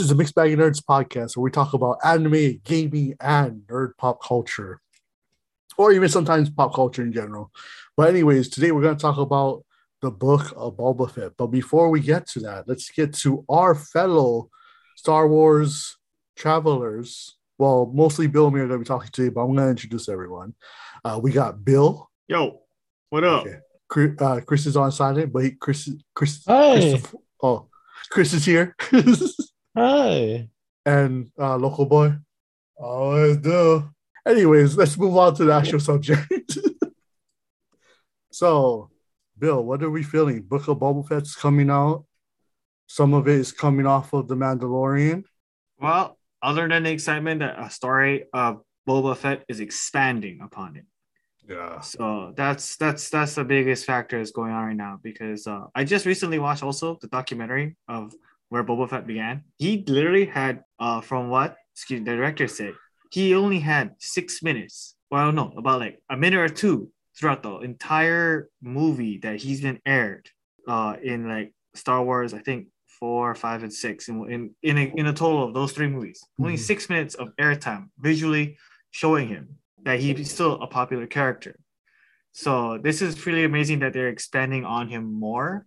This is the Mixed Bag of Nerds podcast where we talk about anime, gaming, and nerd pop culture, or even sometimes pop culture in general. But, anyways, today we're going to talk about the book of Boba Fett. But before we get to that, let's get to our fellow Star Wars travelers. Well, mostly Bill and me are going to be talking today, but I'm going to introduce everyone. Uh, we got Bill. Yo, what up? Okay. Chris, uh, Chris is on silent, but he, Chris, Chris, Hi. Christopher- oh, Chris is here, Hi. and uh, local boy. Always do. Anyways, let's move on to the actual subject. so, Bill, what are we feeling? Book of Boba Fett's coming out. Some of it is coming off of the Mandalorian. Well, other than the excitement that a story of Boba Fett is expanding upon it. Yeah. So that's that's that's the biggest factor that's going on right now because uh, I just recently watched also the documentary of where Boba Fett began. He literally had uh from what excuse the director said he only had six minutes. Well, no, about like a minute or two throughout the entire movie that he's been aired uh in like Star Wars. I think four, five, and six in in in a, in a total of those three movies. Only Mhm. six minutes of airtime visually showing him that he's still a popular character. So this is really amazing that they're expanding on him more,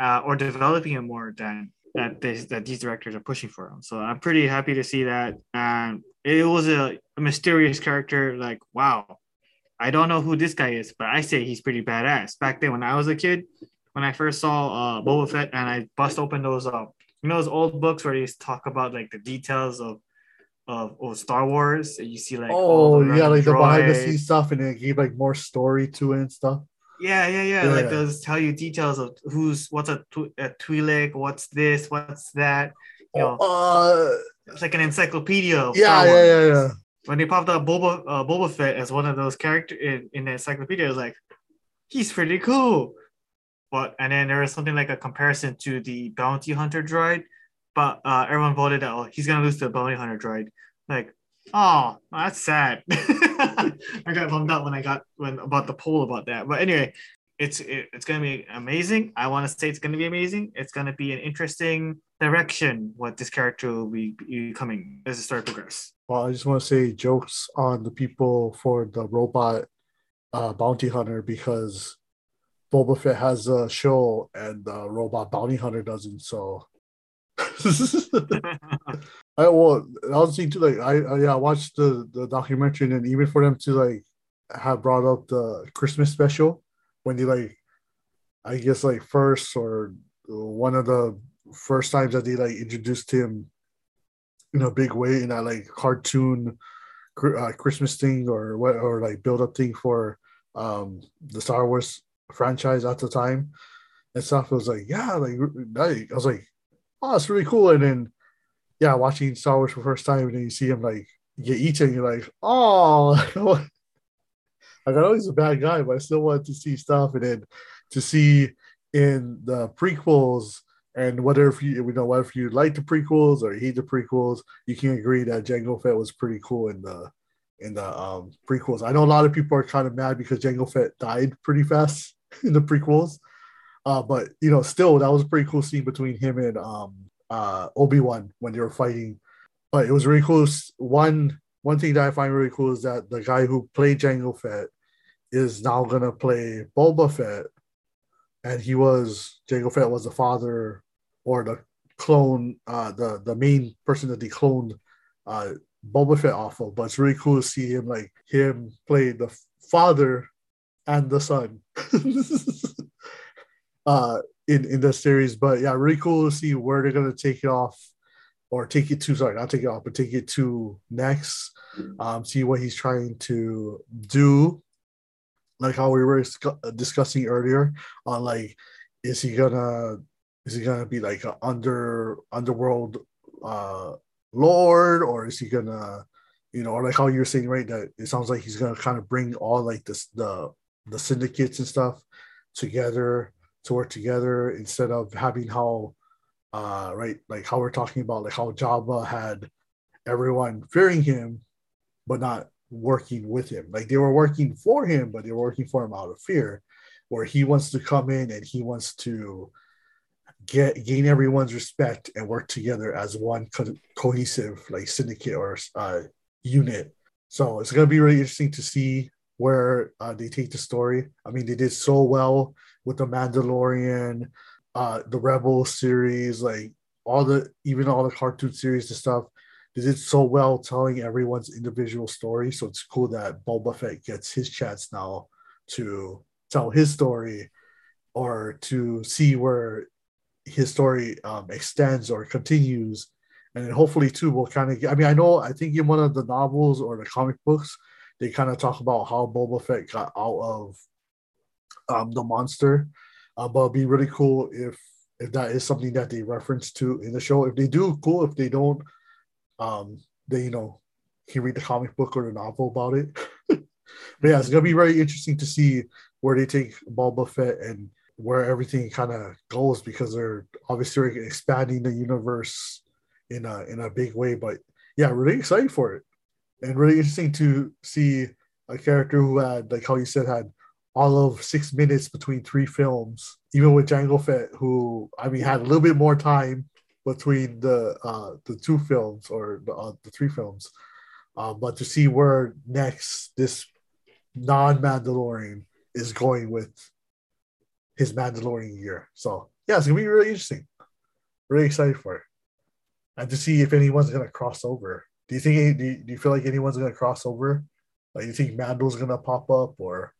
uh, or developing him more than that. This, that these directors are pushing for him. So I'm pretty happy to see that. And it was a, a mysterious character. Like wow, I don't know who this guy is, but I say he's pretty badass. Back then when I was a kid, when I first saw uh, Boba Fett, and I bust open those uh, you know those old books where they talk about like the details of of, of Star Wars. And you see like all Oh, the yeah, like the behind the droids. scenes stuff, and it gave like more story to it and stuff. Yeah, yeah, yeah. Yeah. Like those tell you details of who's what's a, tw- a Twi'lek, what's this, what's that. You know, Uh, it's like an encyclopedia. Yeah, yeah, yeah, yeah. When they popped up Boba uh, Boba Fett as one of those characters in, in the encyclopedia, was like, he's pretty cool. But and then there was something like a comparison to the bounty hunter droid, but uh, everyone voted that oh, he's gonna lose to the bounty hunter droid. Like, oh, that's sad. I got bummed out when I got when about the poll about that. But anyway, it's it, it's gonna be amazing. I want to say it's gonna be amazing. It's gonna be an interesting direction what this character will be becoming as the story progresses. Well, I just want to say jokes on the people for the robot uh, bounty hunter because Boba Fett has a show and the robot bounty hunter doesn't. So, I well, I was thinking too. Like, I, I yeah, I watched the the documentary and even for them to like have brought up the Christmas special when they like, I guess like first or one of the first times that they like introduced him in a big way in that like cartoon uh, Christmas thing or what or like build up thing for um the Star Wars franchise at the time and stuff. It was like yeah, like I was like oh, it's really cool. And then yeah, watching Star Wars for the first time and then you see him like get eaten, you're like oh. like I know he's a bad guy, but I still wanted to see stuff and then to see in the prequels and whether if you you know whether you like the prequels or hate the prequels, you can agree that Jango Fett was pretty cool in the in the um, prequels. I know a lot of people are kind of mad because Jango Fett died pretty fast in the prequels, uh, but you know still that was a pretty cool scene between him and um, uh, Obi Wan when they were fighting. But it was really cool. One one thing that I find really cool is that the guy who played Jango Fett is now gonna play Boba Fett, and he was Jango Fett was the father or the clone, uh, the the main person that they cloned uh, Boba Fett off of. But it's really cool to see him like him play the father and the son uh, in in the series. But yeah, really cool to see where they're gonna take it off or take it to. Sorry, not take it off, but take it to next. Um, see what he's trying to do. Like how we were discussing earlier on, like, is he gonna is he gonna be like an under underworld uh lord or is he gonna you know or like how you're saying right that it sounds like he's gonna kind of bring all like this the the syndicates and stuff together to work together instead of having how uh right like how we're talking about like how Jabba had everyone fearing him but not working with him like they were working for him but they were working for him out of fear where he wants to come in and he wants to get gain everyone's respect and work together as one co- cohesive like syndicate or uh, unit. So it's gonna be really interesting to see where uh, they take the story. I mean, they did so well with the Mandalorian, uh, the Rebel series, like all the even all the cartoon series and stuff. They did so well telling everyone's individual story. So it's cool that Boba Fett gets his chance now to tell his story or to see where his story um, extends or continues. And then hopefully too, we'll kind of I mean, I know, I think in one of the novels or the comic books, they kind of talk about how Boba Fett got out of um, the monster. Uh, but it'd be really cool if if that is something that they reference to in the show. If they do, cool. If they don't, um, they you know can read the comic book or the novel about it. but yeah, it's gonna be very interesting to see where they take Boba Fett and where everything kind of goes because they're obviously expanding the universe in a in a big way. But yeah, really excited for it, and really interesting to see a character who had like how you said had all of six minutes between three films, even with Jango Fett, who I mean had a little bit more time between the uh, the two films or the, uh, the three films. Uh, but to see where next this non Mandalorian is going with his Mandalorian year. So yeah, it's gonna be really interesting. Really excited for it, and to see if anyone's gonna cross over. Do you think? Do you, do you feel like anyone's gonna cross over? Like you think Mando's gonna pop up or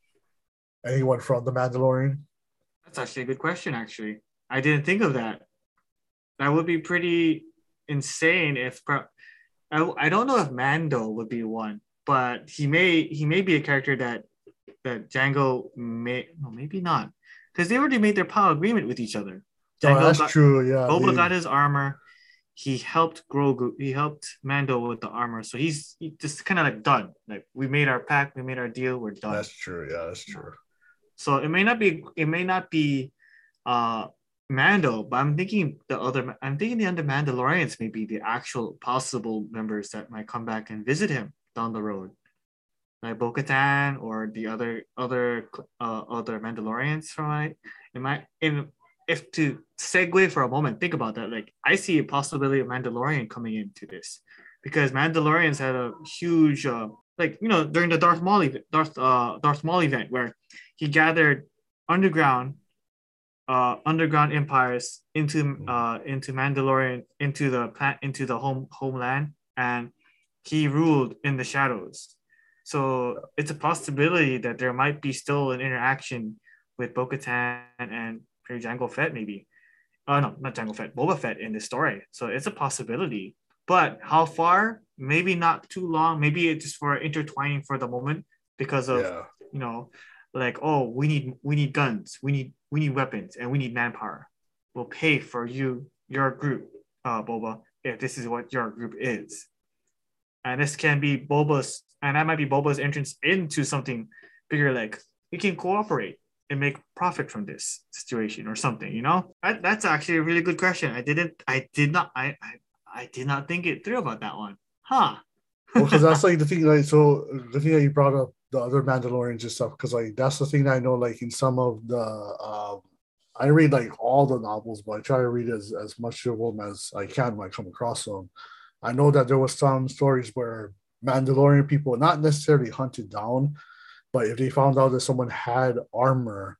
anyone from the Mandalorian? That's actually a good question. Actually, I didn't think of that. That would be pretty insane if. I, I don't know if Mando would be one, but he may he may be a character that that Jango may no maybe not because they already made their power agreement with each other. Oh, Jango oh, that's got, true. Yeah, Boba got his armor. He helped Grogu. He helped Mando with the armor. So he's he just kind of like done. Like we made our pact. We made our deal. We're done. That's true. Yeah, that's true. So it may not be. It may not be. Uh, Mando, but I'm thinking the other. I'm thinking the other Mandalorians may be the actual possible members that might come back and visit him down the road like Bo-Katan or the other other uh, other Mandalorians from it. It might in if to segue for a moment, think about that. Like I see a possibility of Mandalorian coming into this because Mandalorians had a huge uh, like you know during the Darth Maul Darth uh, Darth Maul event where he gathered underground uh, underground empires into uh, into Mandalorian into the plant into the home homeland and he ruled in the shadows so it's a possibility that there might be still an interaction with Bo-Katan and Jango Fett, maybe. Uh, no, not Jango Fett, Boba Fett in this story. So it's a possibility. But how far? Maybe not too long. Maybe it's just for intertwining for the moment because of yeah. you know, like oh, we need we need guns, we need we need weapons, and we need manpower. We'll pay for you your group, uh, Boba, if this is what your group is. And this can be Boba's and that might be Boba's entrance into something bigger. Like we can cooperate and make profit from this situation or something. You know, that, that's actually a really good question. I didn't, I did not, I, I, I did not think it through about that one, huh? well, because that's like the thing, like so the thing that you brought up the other Mandalorians and stuff, because like that's the thing that I know, like in some of the um I read like all the novels, but I try to read as, as much of them as I can when I come across them. I know that there was some stories where Mandalorian people not necessarily hunted down, but if they found out that someone had armor,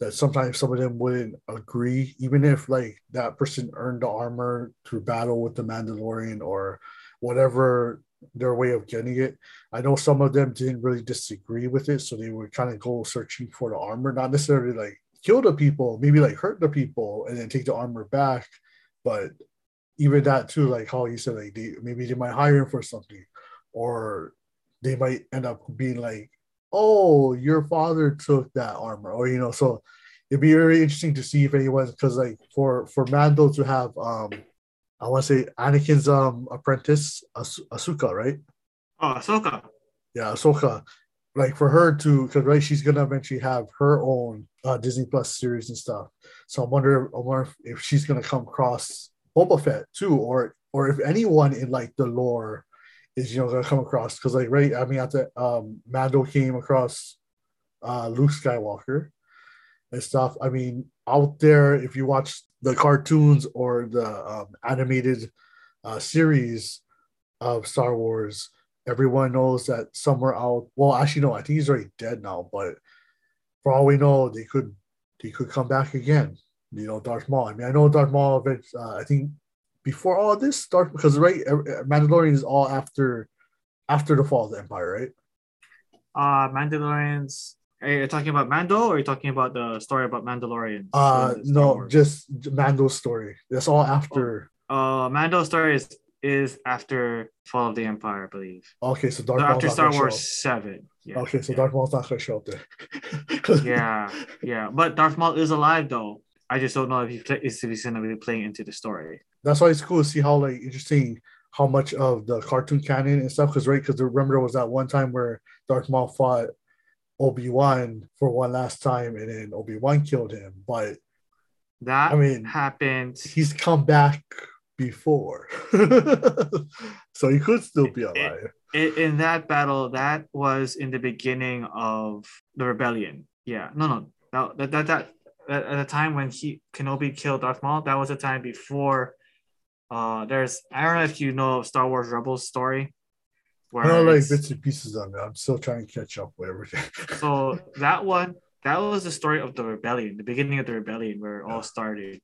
that sometimes some of them wouldn't agree, even if like that person earned the armor through battle with the Mandalorian or whatever their way of getting it. I know some of them didn't really disagree with it, so they would kind of go searching for the armor, not necessarily like kill the people, maybe like hurt the people and then take the armor back. But even that too, like how you said, like they maybe they might hire him for something or they might end up being like, "Oh, your father took that armor," or you know. So it'd be very interesting to see if anyone, because like for for Mando to have, um, I want to say Anakin's um apprentice As- Ahsoka, right? Oh, Ahsoka. Yeah, Ahsoka. Like for her to, because right, she's gonna eventually have her own uh, Disney Plus series and stuff. So I'm wonder, I wonder if she's gonna come across Boba Fett too, or or if anyone in like the lore is you know gonna come across because like right I mean the um Mando came across uh Luke Skywalker and stuff. I mean, out there, if you watch the cartoons or the um, animated uh, series of Star Wars, everyone knows that somewhere out. Well, actually, no, I think he's already dead now. But for all we know, they could they could come back again. You know, Darth Maul. I mean, I know Darth Maul. Uh, I think before all this, Darth because right, Mandalorian is all after after the fall of the Empire, right? Uh Mandalorians. Are you talking about Mando or are you talking about the story about Mandalorian? Uh no, just Mando's story. That's all after. Oh. Uh Mando's story is is after Fall of the Empire, I believe. Okay, so Darth so after Star Wars Seven. Yeah, okay, so yeah. Darth Maul's not gonna show up there. yeah, yeah, but Darth Maul is alive though. I just don't know if he play, if he's gonna be playing into the story. That's why it's cool to see how like interesting how much of the cartoon canon and stuff. Because right, because remember there was that one time where Darth Maul fought Obi Wan for one last time, and then Obi Wan killed him. But that I mean happened. He's come back before, so he could still be alive. It, in that battle, that was in the beginning of the rebellion. Yeah, no, no, that that that, that at the time when he Kenobi killed Darth Maul, that was a time before uh, there's I don't know if you know Star Wars Rebels story. Where I know like bits and pieces of it. I'm still trying to catch up with everything. so that one, that was the story of the rebellion, the beginning of the rebellion, where it all started.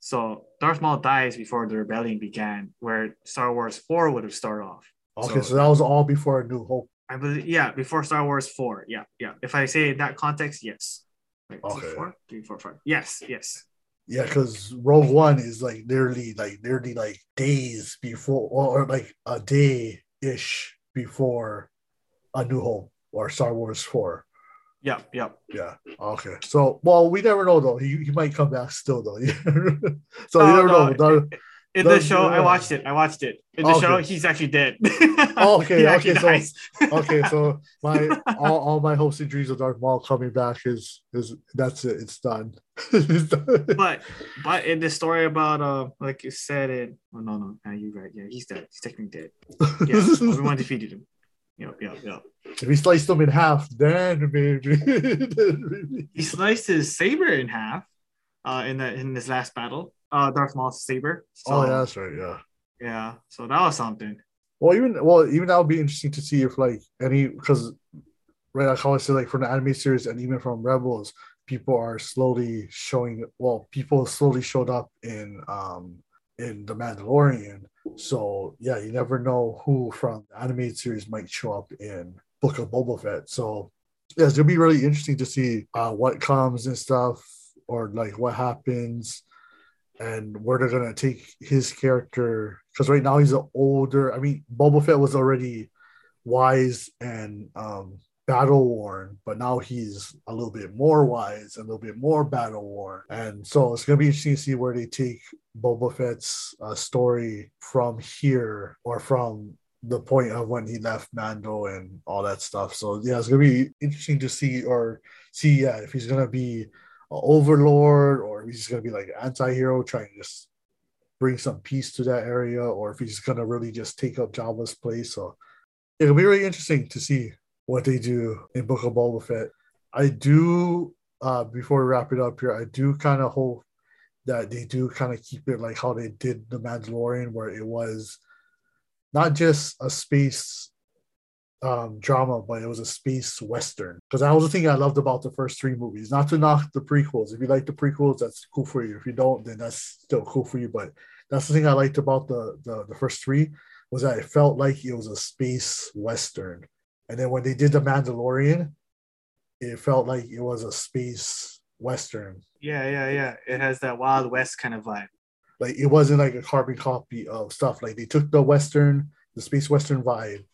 So Darth Maul dies before the rebellion began, where Star Wars Four would have started off. Okay, so, so that was all before A New Hope. I believe, yeah, before Star Wars Four. Yeah, yeah. If I say in that context, yes. Like, okay. Three, four, five. Yes, yes. Yeah, because Rogue One is like nearly like nearly like days before or, or like a day ish before A New Hope or Star Wars 4. Yeah, yeah. Yeah. Okay. So well we never know though. He, he might come back still though. so you oh, never no. know in the show, I watched it. I watched it. In the okay. show, he's actually dead. oh, okay, okay, so okay, so my all, all my hopes and dreams of Darth Maul coming back is is that's it. It's done. it's done. But but in the story about uh like you said it. Oh no no, no you're right. Yeah, he's dead. He's technically dead. Yeah, everyone defeated him. Yep, yep, yep. If he sliced him in half, then maybe. he sliced his saber in half uh, in the in this last battle uh Darth Maul's saber. So, oh yeah, that's right. Yeah. Yeah. So that was something. Well, even well, even that would be interesting to see if like any because right, like how I said, like from the anime series and even from Rebels, people are slowly showing. Well, people slowly showed up in um in the Mandalorian. So yeah, you never know who from the animated series might show up in Book of Boba Fett. So yeah, it's gonna be really interesting to see uh, what comes and stuff, or like what happens and where they're gonna take his character because right now he's an older. I mean, Boba Fett was already wise and um, battle worn, but now he's a little bit more wise and a little bit more battle worn, and so it's gonna be interesting to see where they take Boba Fett's uh, story from here or from the point of when he left Mando and all that stuff. So yeah, it's gonna be interesting to see or see yeah if he's gonna be overlord or if he's going to be like an anti-hero trying to just bring some peace to that area or if he's going to really just take up Jabba's place. So it'll be really interesting to see what they do in Book of Boba Fett. I do, uh, before we wrap it up here, I do kind of hope that they do kind of keep it like how they did The Mandalorian, where it was not just a space um, drama, but it was a space western. Because that was the thing I loved about the first three movies. Not to knock the prequels. If you like the prequels, that's cool for you. If you don't, then that's still cool for you. But that's the thing I liked about the the, the first three was that it felt like it was a space western. And then when they did the Mandalorian, it felt like it was a space western. Yeah, yeah, yeah. It has that Wild West kind of vibe. Like it wasn't like a carbon copy of stuff. Like they took the western, the space western vibe,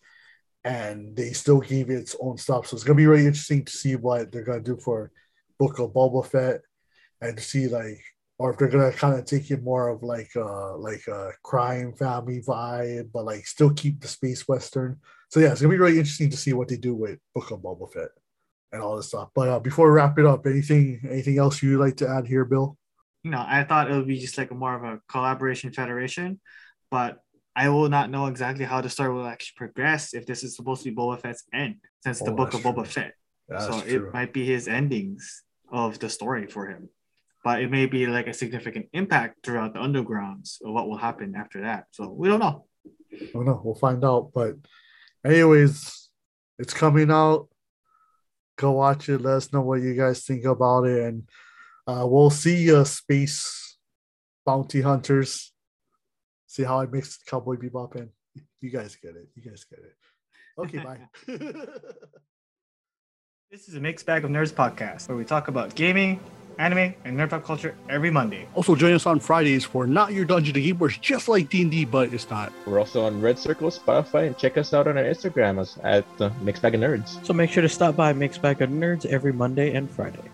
and they still gave it its own stuff. So it's gonna be really interesting to see what they're gonna do for Book of Boba Fett and to see like or if they're gonna kind of take it more of like uh like a crime family vibe, but like still keep the space western. So yeah, it's gonna be really interesting to see what they do with Book of Boba Fett and all this stuff. But uh, before we wrap it up, anything anything else you'd like to add here, Bill? No, I thought it would be just like a more of a collaboration federation, but I will not know exactly how the story will actually progress if this is supposed to be Boba Fett's end, since oh, the book of Boba Fett. That's so true. it might be his endings of the story for him. But it may be like a significant impact throughout the undergrounds of what will happen after that. So we don't know. I don't know. We'll find out. But anyways, it's coming out. Go watch it. Let us know what you guys think about it, and uh, we'll see uh, space bounty hunters. See how I mix Cowboy Bebop in. You guys get it. You guys get it. Okay, bye. This is a mixed bag of nerds podcast where we talk about gaming, anime, and nerd pop culture every Monday. Also, join us on Fridays for Not Your Dungeon to Game, where it's just like D&D, but it's not. We're also on Red Circle, Spotify, and check us out on our Instagram as at uh, Mixed Bag of Nerds. So make sure to stop by Mixed Bag of Nerds every Monday and Friday.